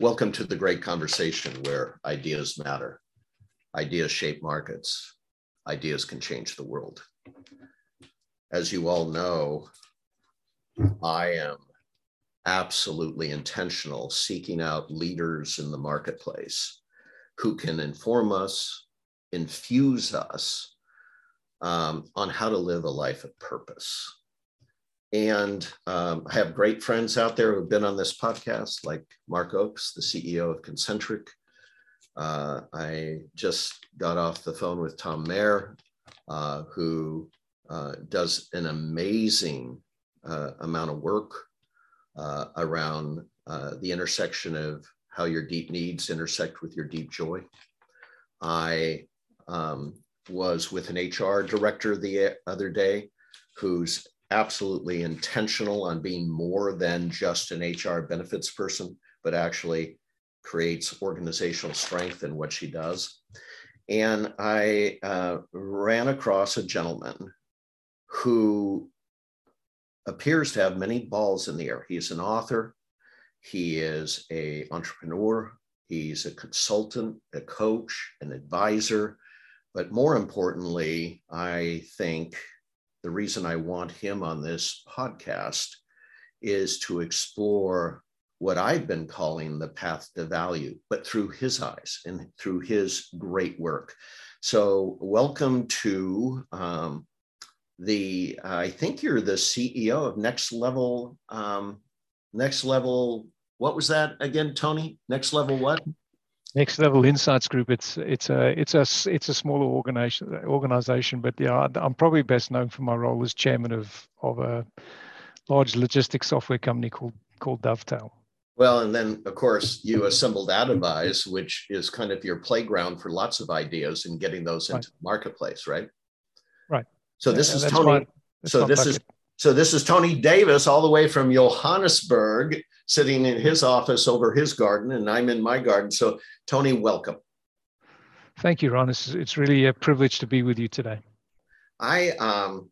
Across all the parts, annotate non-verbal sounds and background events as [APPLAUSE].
Welcome to the great conversation where ideas matter. Ideas shape markets. Ideas can change the world. As you all know, I am absolutely intentional seeking out leaders in the marketplace who can inform us, infuse us um, on how to live a life of purpose. And um, I have great friends out there who've been on this podcast, like Mark Oakes, the CEO of Concentric. Uh, I just got off the phone with Tom Mayer, uh, who uh, does an amazing uh, amount of work uh, around uh, the intersection of how your deep needs intersect with your deep joy. I um, was with an HR director the other day who's absolutely intentional on being more than just an HR benefits person, but actually creates organizational strength in what she does. And I uh, ran across a gentleman who appears to have many balls in the air. He's an author, he is a entrepreneur, he's a consultant, a coach, an advisor, but more importantly, I think the reason I want him on this podcast is to explore what I've been calling the path to value, but through his eyes and through his great work. So, welcome to um, the. I think you're the CEO of Next Level. Um, Next Level. What was that again, Tony? Next Level what? Next Level Insights Group. It's it's a it's a it's a smaller organization organization, but yeah, I'm probably best known for my role as chairman of of a large logistics software company called called Dovetail. Well, and then of course you assembled Advise, which is kind of your playground for lots of ideas and getting those into right. the marketplace, right? Right. So this yeah, is Tony. so this is so this is Tony Davis, all the way from Johannesburg, sitting in his office over his garden, and I'm in my garden. So, Tony, welcome. Thank you, Ron. It's, it's really a privilege to be with you today. I um,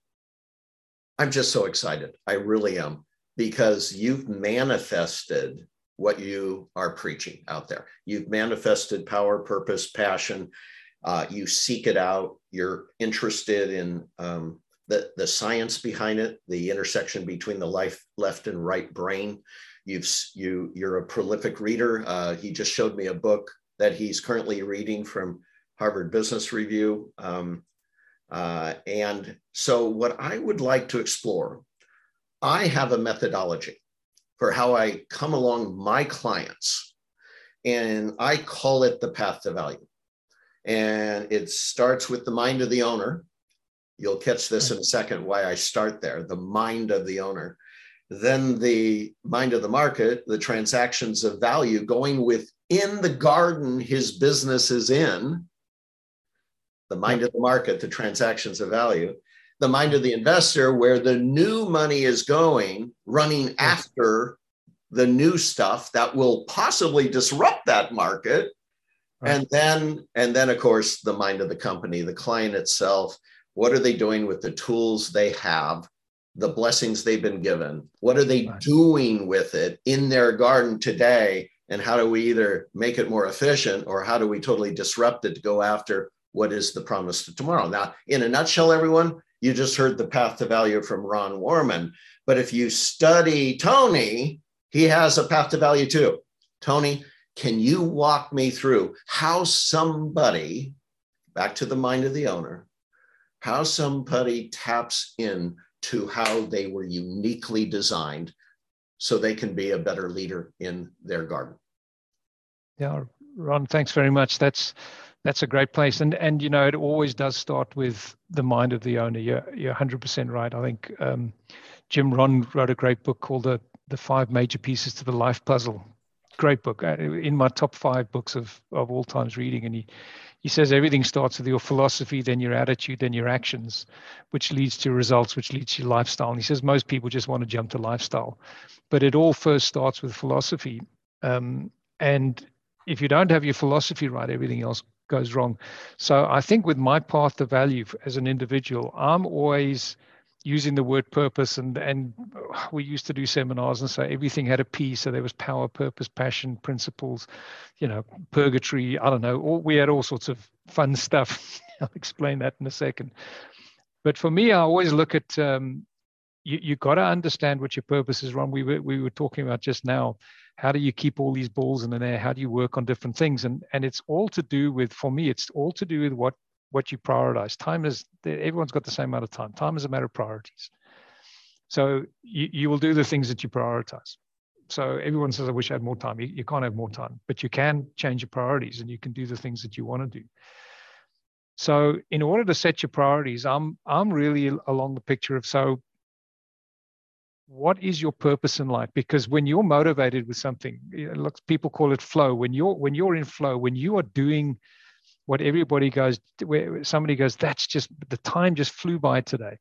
I'm just so excited. I really am because you've manifested what you are preaching out there. You've manifested power, purpose, passion. Uh, you seek it out. You're interested in um, the, the science behind it, the intersection between the life, left and right brain. You've you you're a prolific reader. Uh, he just showed me a book that he's currently reading from Harvard Business Review. Um, uh, and so, what I would like to explore, I have a methodology for how I come along my clients, and I call it the path to value. And it starts with the mind of the owner. You'll catch this in a second why I start there the mind of the owner then the mind of the market, the transactions of value going within the garden his business is in, the mind of the market, the transactions of value, the mind of the investor, where the new money is going, running after the new stuff that will possibly disrupt that market. Right. And then, and then, of course, the mind of the company, the client itself. What are they doing with the tools they have the blessings they've been given? What are they doing with it in their garden today? And how do we either make it more efficient or how do we totally disrupt it to go after what is the promise to tomorrow? Now, in a nutshell, everyone, you just heard the path to value from Ron Warman. But if you study Tony, he has a path to value too. Tony, can you walk me through how somebody, back to the mind of the owner, how somebody taps in to how they were uniquely designed so they can be a better leader in their garden. Yeah, Ron, thanks very much. That's that's a great place, and and you know it always does start with the mind of the owner. You're you're 100% right. I think um, Jim Rohn wrote a great book called the the five major pieces to the life puzzle. Great book uh, in my top five books of of all times reading, and he he says everything starts with your philosophy, then your attitude, then your actions, which leads to results, which leads to lifestyle. And he says most people just want to jump to lifestyle, but it all first starts with philosophy. Um, and if you don't have your philosophy right, everything else goes wrong. So I think with my path to value as an individual, I'm always using the word purpose and and we used to do seminars and say everything had a p so there was power purpose passion principles you know purgatory i don't know all, we had all sorts of fun stuff. [LAUGHS] I'll explain that in a second. But for me i always look at um, you you got to understand what your purpose is ron. We were we were talking about just now how do you keep all these balls in the air? How do you work on different things? And and it's all to do with for me it's all to do with what what you prioritize. Time is everyone's got the same amount of time. Time is a matter of priorities. So you, you will do the things that you prioritize. So everyone says, I wish I had more time. You, you can't have more time, but you can change your priorities and you can do the things that you want to do. So in order to set your priorities, I'm I'm really along the picture of so what is your purpose in life because when you're motivated with something look people call it flow when you're when you're in flow when you are doing what everybody goes where somebody goes that's just the time just flew by today.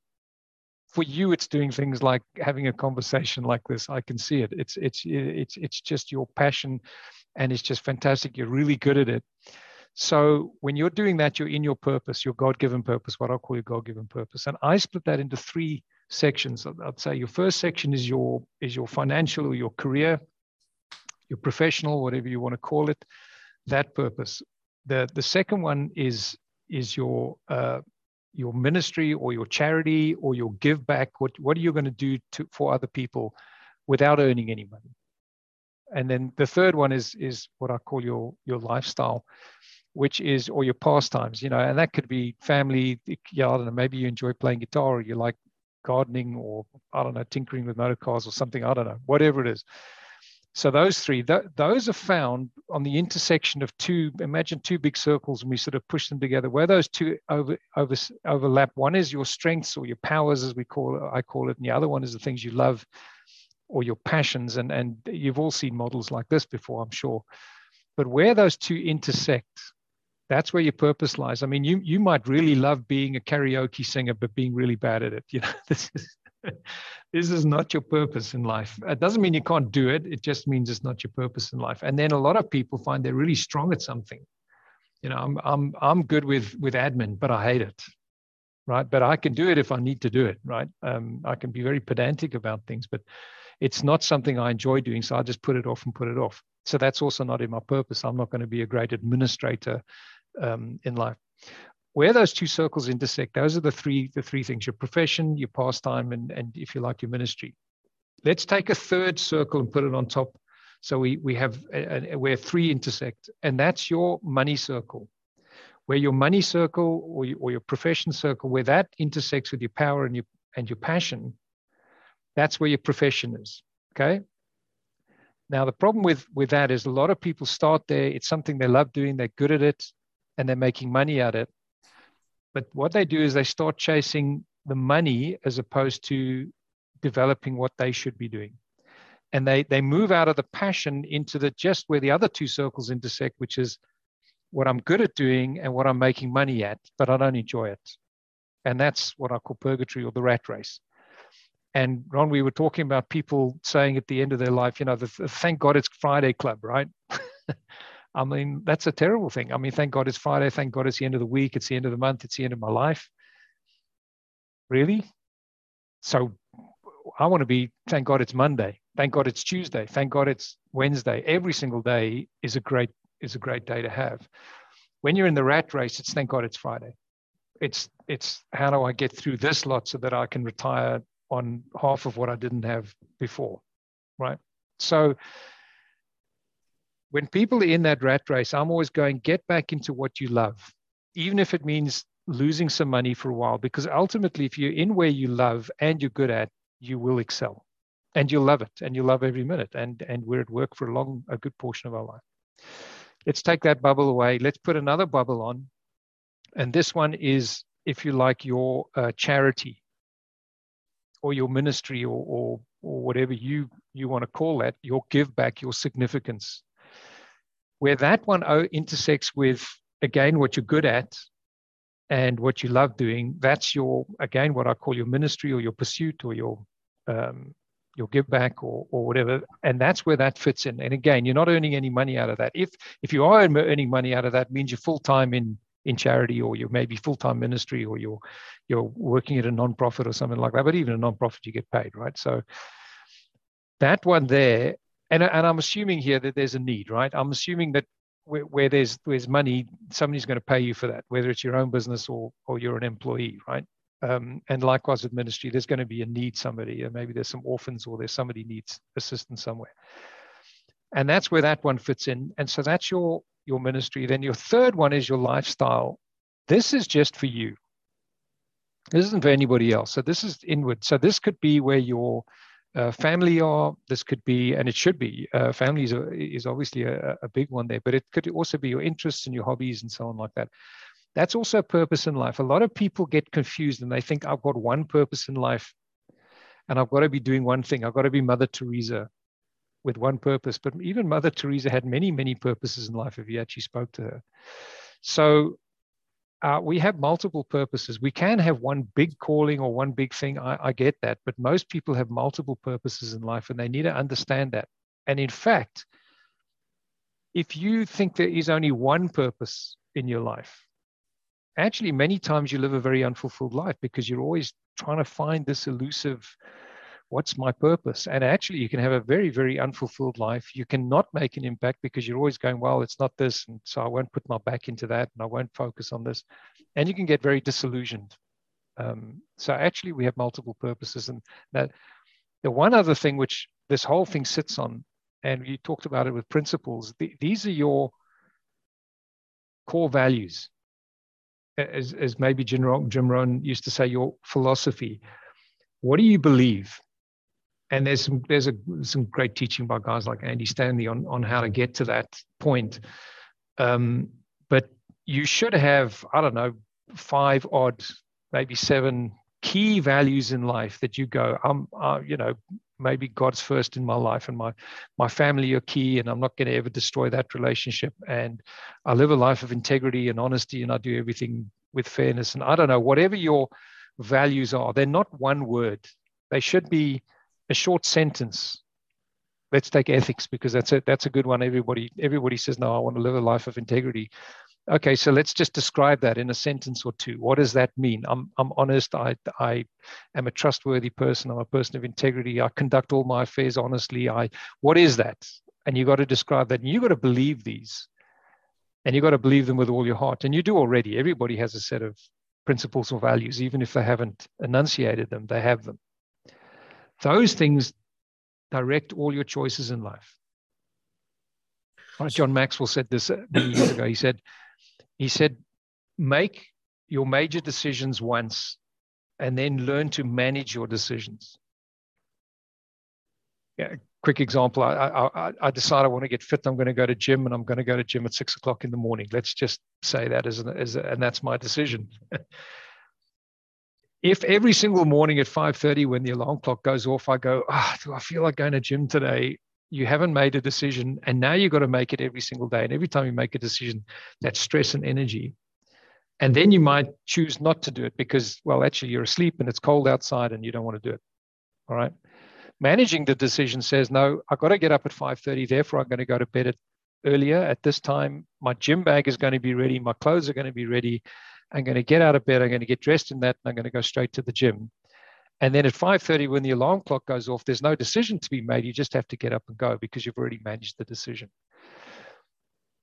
For you it's doing things like having a conversation like this. I can see it. It's it's it's it's just your passion and it's just fantastic. You're really good at it. So when you're doing that you're in your purpose your god-given purpose what i'll call your god-given purpose. And i split that into three sections. I'd say your first section is your is your financial or your career your professional whatever you want to call it that purpose the the second one is is your uh, your ministry or your charity or your give back. What what are you going to do to for other people without earning any money? And then the third one is is what I call your your lifestyle, which is or your pastimes. You know, and that could be family. Yeah, I don't know. Maybe you enjoy playing guitar or you like gardening or I don't know tinkering with motor cars or something. I don't know. Whatever it is so those three, th- those are found on the intersection of two. Imagine two big circles, and we sort of push them together. Where those two over, over, overlap, one is your strengths or your powers, as we call it, I call it, and the other one is the things you love or your passions. And and you've all seen models like this before, I'm sure. But where those two intersect, that's where your purpose lies. I mean, you you might really love being a karaoke singer, but being really bad at it. You know, [LAUGHS] this is [LAUGHS] this is not your purpose in life. It doesn't mean you can't do it. It just means it's not your purpose in life. And then a lot of people find they're really strong at something. You know, I'm I'm I'm good with with admin, but I hate it. Right. But I can do it if I need to do it. Right. Um, I can be very pedantic about things, but it's not something I enjoy doing. So I just put it off and put it off. So that's also not in my purpose. I'm not going to be a great administrator um, in life where those two circles intersect, those are the three the three things: your profession, your pastime, and and if you like, your ministry. Let's take a third circle and put it on top. So we we have a, a, where three intersect, and that's your money circle. Where your money circle or your, or your profession circle, where that intersects with your power and your and your passion, that's where your profession is. Okay. Now the problem with with that is a lot of people start there. It's something they love doing. They're good at it, and they're making money at it but what they do is they start chasing the money as opposed to developing what they should be doing. And they, they move out of the passion into the just where the other two circles intersect, which is what I'm good at doing and what I'm making money at, but I don't enjoy it. And that's what I call purgatory or the rat race. And Ron, we were talking about people saying at the end of their life, you know, the, thank God it's Friday club, right? [LAUGHS] I mean, that's a terrible thing. I mean, thank God it's Friday. Thank God it's the end of the week. It's the end of the month. It's the end of my life. Really? So I want to be, thank God it's Monday. Thank God it's Tuesday. Thank God it's Wednesday. Every single day is a great is a great day to have. When you're in the rat race, it's thank God it's Friday. It's it's how do I get through this lot so that I can retire on half of what I didn't have before, right? So when people are in that rat race, I'm always going, get back into what you love, even if it means losing some money for a while, because ultimately, if you're in where you love and you're good at, you will excel and you'll love it and you'll love every minute. And, and we're at work for a long, a good portion of our life. Let's take that bubble away. Let's put another bubble on. And this one is, if you like, your uh, charity or your ministry or, or, or whatever you, you want to call that, your give back, your significance where that one intersects with again what you're good at and what you love doing that's your again what i call your ministry or your pursuit or your um, your give back or, or whatever. And that's where that fits in. And again you're not earning any money out of that. If if you are earning money out of that means you're full time in in charity or you're maybe full-time ministry or you're you're working at a non-profit or something like that. But even a non-profit you get paid right? So that one there and, and i'm assuming here that there's a need right? I'm assuming that where, where there's there's money somebody's going to pay you for that whether it's your own business or or you're an employee right? Um, and likewise with ministry there's going to be a need somebody maybe there's some orphans or there's somebody needs assistance somewhere. And that's where that one fits in. And so that's your your ministry. Then your third one is your lifestyle. This is just for you. This isn't for anybody else. So this is inward. So this could be where your uh, family are this could be and it should be uh, family is, is obviously a, a big one there but it could also be your interests and your hobbies and so on like that that's also a purpose in life a lot of people get confused and they think i've got one purpose in life and i've got to be doing one thing i've got to be mother teresa with one purpose. But even Mother Teresa had many, many purposes in life if you actually spoke to her. So uh, we have multiple purposes. We can have one big calling or one big thing. I, I get that. But most people have multiple purposes in life and they need to understand that. And in fact, if you think there is only one purpose in your life, actually, many times you live a very unfulfilled life because you're always trying to find this elusive what's my purpose? And actually, you can have a very, very unfulfilled life. You cannot make an impact because you're always going, well, it's not this. And so I won't put my back into that and I won't focus on this. And you can get very disillusioned. Um, so actually, we have multiple purposes. And that the one other thing which this whole thing sits on, and you talked about it with principles, the, these are your core values. As, as maybe Jim, Jim Rohn used to say, your philosophy. What do you believe? And there's some there's a some great teaching by guys like Andy Stanley on on how to get to that point. Um, but you should have I don't know five odd maybe seven key values in life that you go I'm uh, you know maybe God's first in my life and my my family are key and I'm not going to ever destroy that relationship. And I live a life of integrity and honesty and I do everything with fairness. And I don't know whatever your values are they're not one word. They should be a short sentence. Let's take ethics because that's a that's a good one. Everybody everybody says, no, I want to live a life of integrity. Okay, so let's just describe that in a sentence or two. What does that mean? I'm I'm honest. I I am a trustworthy person. I'm a person of integrity. I conduct all my affairs honestly. I what is that? And you got to describe that. And you got to believe these, and you got to believe them with all your heart. And you do already. Everybody has a set of principles or values, even if they haven't enunciated them. They have them. Those things direct all your choices in life. John Maxwell said this many years ago. He said, he said, make your major decisions once and then learn to manage your decisions. Yeah, quick example. I, I, I decide I want to get fit. I'm going to go to gym and I'm going to go to gym at six o'clock in the morning. Let's just say that as, an, as a, and that's my decision. [LAUGHS] if every single morning at 5.30 when the alarm clock goes off i go oh, do i feel like going to gym today? You haven't made a decision and now you've got to make it every single day. And every time you make a decision that's stress and energy. And then you might choose not to do it because well actually you're asleep and it's cold outside and you don't want to do it. All right? Managing the decision says no i've got to get up at 5.30 therefore i'm going to go to bed at earlier. At this time my gym bag is going to be ready. My clothes are going to be ready I'm going to get out of bed. I'm going to get dressed in that, and I'm going to go straight to the gym. And then at 5:30, when the alarm clock goes off, there's no decision to be made. You just have to get up and go because you've already managed the decision.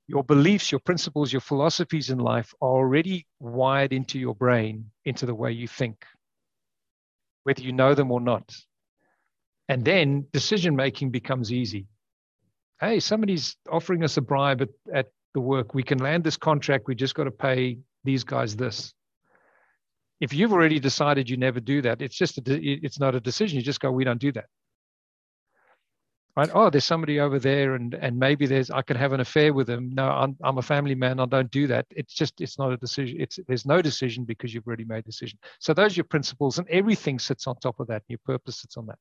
Your beliefs, your principles, your philosophies in life are already wired into your brain, into the way you think, whether you know them or not. And then decision making becomes easy. Hey, somebody's offering us a bribe at, at the work. We can land this contract. We just got to pay these guys this. If you've already decided you never do that, it's just a, it's not a decision. You just go, we don't do that. Right? Oh, there's somebody over there, and and maybe there's I can have an affair with them. No, I'm I'm a family man. I don't do that. It's just it's not a decision. It's there's no decision because you've already made a decision. So those are your principles, and everything sits on top of that. Your purpose sits on that.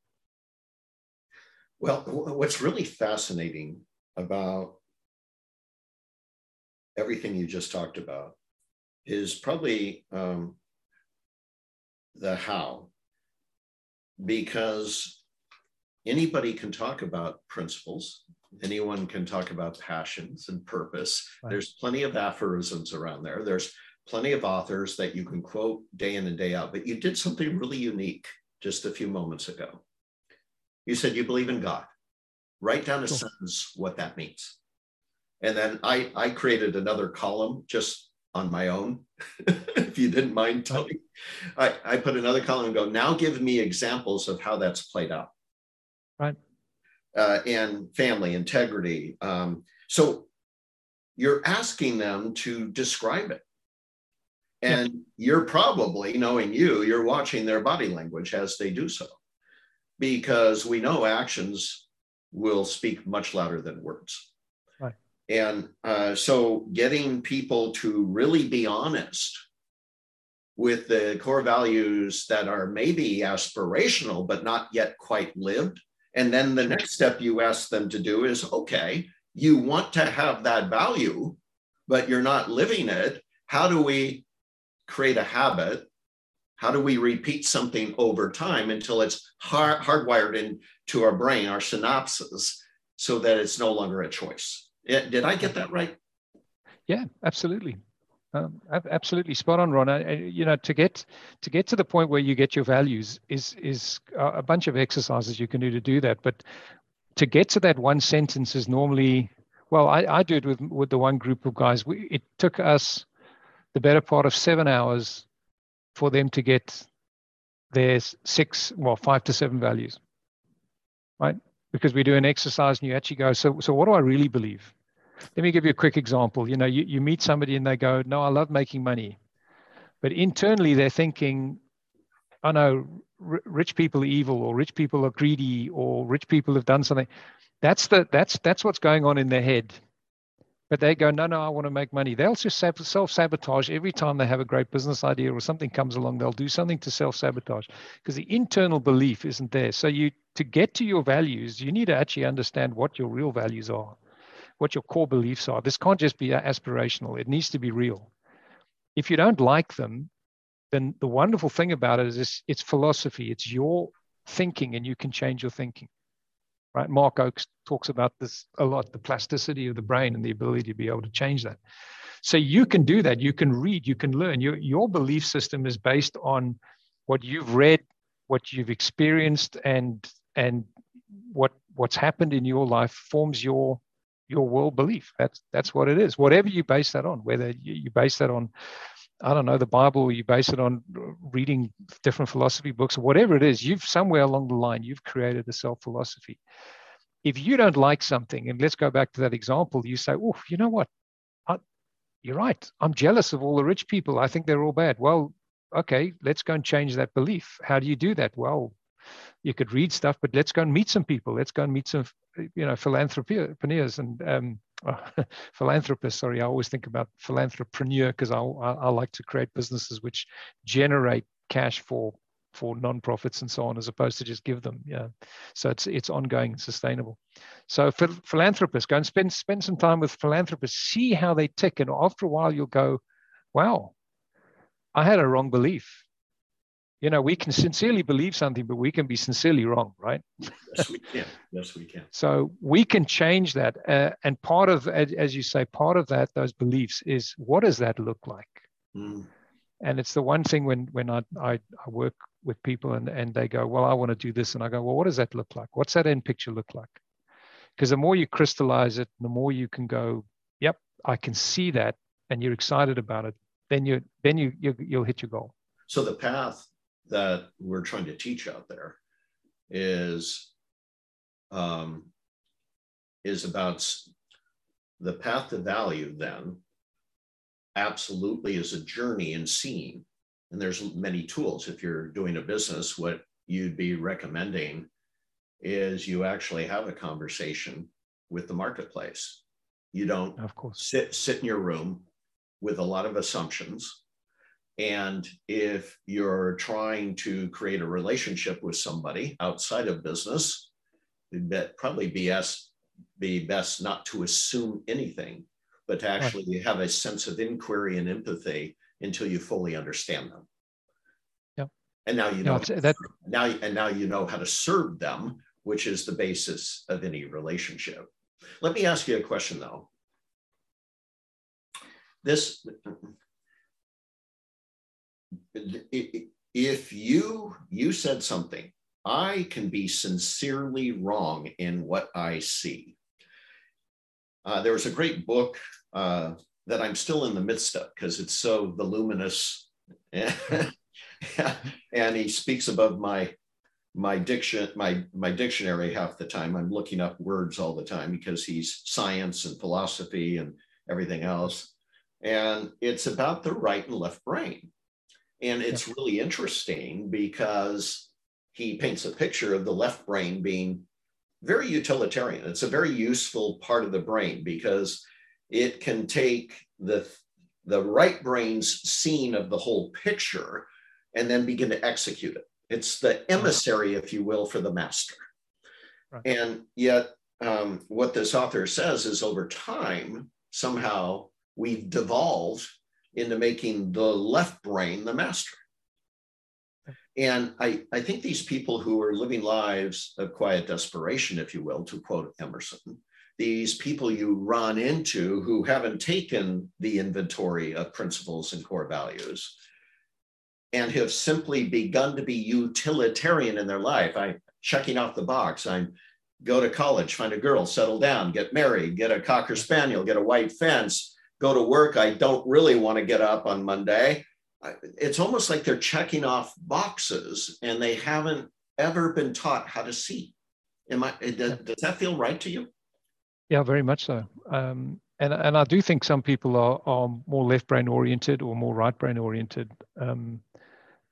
Well, what's really fascinating about everything you just talked about is probably um, the how, because anybody can talk about principles, anyone can talk about passions and purpose. Right. There's plenty of aphorisms around there. There's plenty of authors that you can quote day in and day out, but you did something really unique just a few moments ago. You said you believe in God. Write down a sentence what that means. And then I, I created another column just on my own, [LAUGHS] if you didn't mind telling. I, I put another column and go, now give me examples of how that's played out. Right. Uh, and family, integrity. Um, so you're asking them to describe it. And yeah. you're probably, knowing you, you're watching their body language as they do so. Because we know actions will speak much louder than words. And uh, so getting people to really be honest with the core values that are maybe aspirational, but not yet quite lived. And then the next step you ask them to do is okay, you want to have that value, but you're not living it. How do we create a habit? How do we repeat something over time until it's hard, hardwired into our brain, our synapses, so that it's no longer a choice? Did I get that right? Yeah, absolutely. Um, absolutely spot on, Ron. I, you know, to get to get to the point where you get your values is is a bunch of exercises you can do to do that. But to get to that one sentence is normally well, I, I do it with with the one group of guys. We, it took us the better part of seven hours for them to get their six, well, five to seven values, right? Because we do an exercise and you actually go, so so what do I really believe? Let me give you a quick example. You know, you, you meet somebody and they go, No, I love making money. But internally, they're thinking, Oh no, r- rich people are evil, or rich people are greedy, or rich people have done something. That's the that's that's what's going on in their head. But they go, no, no, I want to make money. They'll just self sabotage every time they have a great business idea or something comes along. They'll do something to self sabotage because the internal belief isn't there. So you to get to your values, you need to actually understand what your real values are what your core beliefs are. This can't just be aspirational, it needs to be real. If you don't like them, then the wonderful thing about it is it's, it's philosophy, it's your thinking, and you can change your thinking. Right? Mark Oakes talks about this a lot the plasticity of the brain and the ability to be able to change that. So you can do that. You can read, you can learn. Your, your belief system is based on what you've read, what you've experienced, and and what what's happened in your life forms your your world belief. That's that's what it is. Whatever you base that on, whether you, you base that on, I don't know, the Bible, or you base it on reading different philosophy books, or whatever it is, you've somewhere along the line you've created a self philosophy. If you don't like something, and let's go back to that example, you say, "Oh, you know what? I, you're right. I'm jealous of all the rich people. I think they're all bad." Well, okay, let's go and change that belief. How do you do that? Well, you could read stuff, but let's go and meet some people. Let's go and meet some, you know, philanthropiers and um, [LAUGHS] philanthropists. Sorry, I always think about philanthropreneur because I, I, I like to create businesses which generate cash for for nonprofits and so on, as opposed to just give them. Yeah, so it's it's ongoing and sustainable. So for philanthropists, go and spend spend some time with philanthropists, see how they tick, and after a while you'll go, wow, I had a wrong belief you know we can sincerely believe something but we can be sincerely wrong right? Yes we can. Yes we can. So we can change that. Uh, and part of as you say part of that those beliefs is what does that look like? Mm. and it's the one thing when when I, I, I work with people and and they go well i want to do this. And i go well what does that look like? What's that end picture look like? Because the more you crystallize it the more you can go yep i can see that and you're excited about it then you then you, you you'll hit your goal. So the path that we're trying to teach out there is um, is about the path to value then absolutely is a journey in seeing. And there's many tools. If you're doing a business what you'd be recommending is you actually have a conversation with the marketplace. You don't of course. sit sit in your room with a lot of assumptions and if you're trying to create a relationship with somebody outside of business, it'd probably be best, be best not to assume anything, but to actually have a sense of inquiry and empathy until you fully understand them. Yep. And now you know no, uh, that now and now you know how to serve them, which is the basis of any relationship. Let me ask you a question though. This if you you said something, I can be sincerely wrong in what I see. Uh, there was a great book uh, that I'm still in the midst of because it's so voluminous, [LAUGHS] and he speaks above my my diction my my dictionary half the time. I'm looking up words all the time because he's science and philosophy and everything else, and it's about the right and left brain, and it's really interesting because he paints a picture of the left brain being very utilitarian. It's a very useful part of the brain because it can take the, the right brain's scene of the whole picture and then begin to execute it. It's the emissary, if you will, for the master. Right. And yet, um, what this author says is over time, somehow we've devolved into making the left brain the master. And I, I think these people who are living lives of quiet desperation, if you will, to quote Emerson, these people you run into who haven't taken the inventory of principles and core values and have simply begun to be utilitarian in their life. I'm checking off the box. I'm go to college, find a girl, settle down, get married, get a cocker spaniel, get a white fence, go to work. I don't really want to get up on Monday. It's almost like they're checking off boxes and they haven't ever been taught how to see. Am I, does, does that feel right to you? Yeah, very much so. Um, and and I do think some people are are more left brain oriented or more right brain oriented. Um,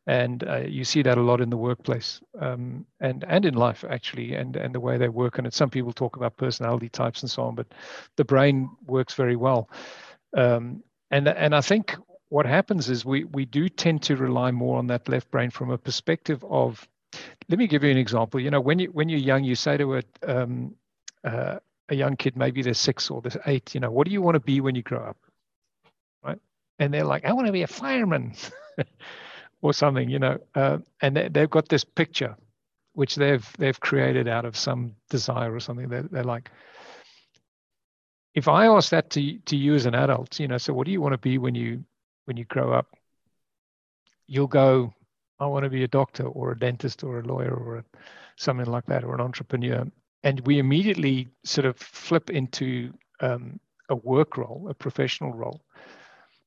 and uh, you see that a lot in the workplace um, and and in life actually and and the way they work and some people talk about personality types and so on but the brain works very well um, and and I think what happens is we we do tend to rely more on that left brain from a perspective of let me give you an example you know when you when you're young you say to a um, uh, a young kid, maybe they're six or they're eight, you know, what do you want to be when you grow up? Right. And they're like, I want to be a fireman [LAUGHS] or something, you know, uh, and they, they've got this picture which they've they've created out of some desire or something. They're, they're like, if I ask that to to you as an adult, you know, so what do you want to be when you when you grow up? You'll go, I want to be a doctor or a dentist or a lawyer or a, something like that or an entrepreneur and we immediately sort of flip into um, a work role, a professional role.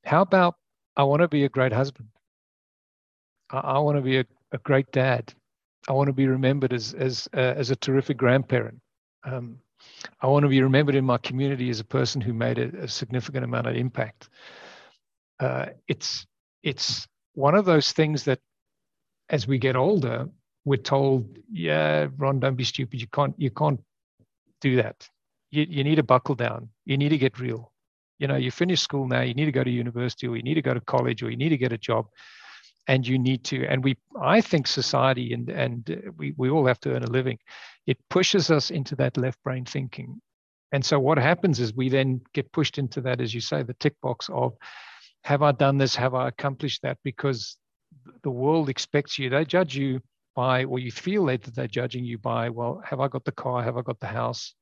How about I want to be a great husband? I, I want to be a, a, great dad. I want to be remembered as as uh, as a terrific grandparent. Um, I want to be remembered in my community as a person who made a, a significant amount of impact. Uh, it's it's one of those things that, as we get older, we're told, yeah, Ron, don't be stupid. You can't, you can't do that. You, you need to buckle down. You need to get real. You know, you finish school now, you need to go to university or you need to go to college or you need to get a job and you need to and we i think society and and we, we all have to earn a living it pushes us into that left brain thinking and so what happens is we then get pushed into that as you say the tick box of have i done this have i accomplished that because the world expects you they judge you by, or you feel that they're judging you by, well, have I got the car? Have I got the house?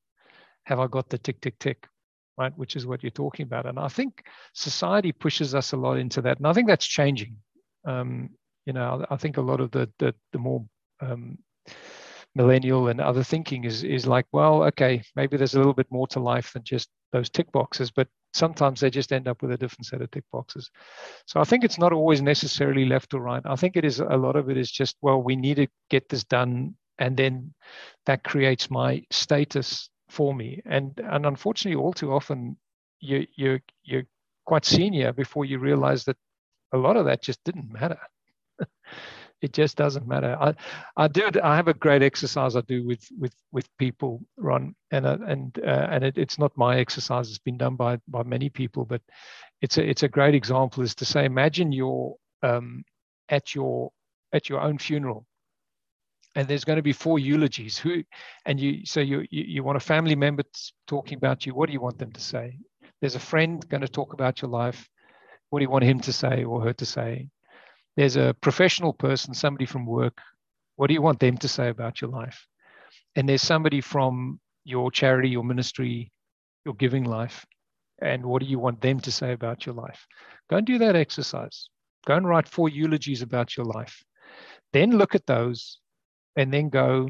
Have I got the tick, tick, tick? Right, which is what you're talking about. And I think society pushes us a lot into that. And I think that's changing. Um, you know, I think a lot of the the, the more um, millennial and other thinking is is like, well, okay, maybe there's a little bit more to life than just those tick boxes, but sometimes they just end up with a different set of tick boxes. So I think it's not always necessarily left or right. I think it is a lot of it is just, well, we need to get this done. And then that creates my status for me. And and unfortunately, all too often you you you're quite senior before you realize that a lot of that just didn't matter. [LAUGHS] it just doesn't matter. I, I do. I have a great exercise I do with with with people, Ron, and uh, and uh, and it, it's not my exercise. It's been done by by many people, but it's a it's a great example. Is to say, imagine you're um, at your at your own funeral, and there's going to be four eulogies. Who, and you so you you, you want a family member talking about you. What do you want them to say? There's a friend going to talk about your life. What do you want him to say or her to say? there's a professional person, somebody from work. What do you want them to say about your life? And there's somebody from your charity, your ministry, your giving life. And what do you want them to say about your life? Go and do that exercise. Go and write four eulogies about your life. Then look at those and then go,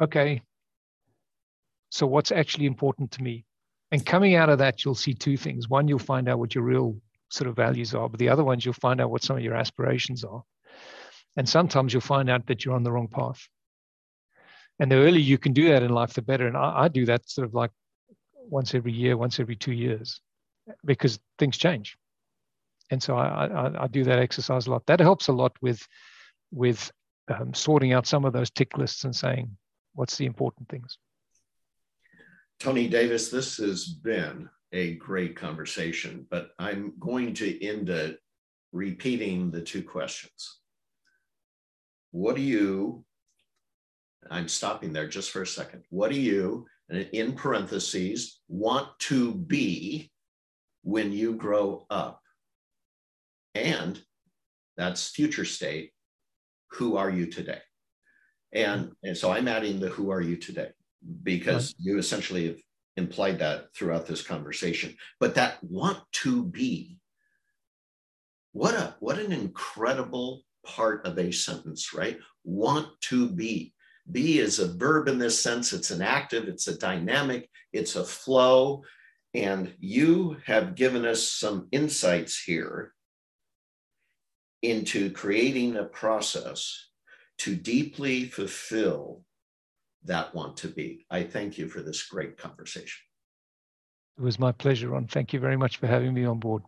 okay, so what's actually important to me? And coming out of that, you'll see two things. One, you'll find out what your real sort of values are, but the other ones, you'll find out what some of your aspirations are. And sometimes you'll find out that you're on the wrong path. And the earlier you can do that in life, the better. And I, I do that sort of like once every year, once every two years, because things change. And so I, I, I do that exercise a lot. That helps a lot with with um, sorting out some of those tick lists and saying what's the important things. Tony Davis, this has been a great conversation, but I'm going to end it repeating the two questions. What do you, I'm stopping there just for a second. What do you, in parentheses, want to be when you grow up? And that's future state. Who are you today? And, and so I'm adding the who are you today because you essentially have implied that throughout this conversation. But that want to be, what a what an incredible part of a sentence, right? Want to be. Be is a verb in this sense. It's an active, it's a dynamic, it's a flow. And you have given us some insights here into creating a process to deeply fulfill that want to be. I thank you for this great conversation. It was my pleasure, Ron. Thank you very much for having me on board.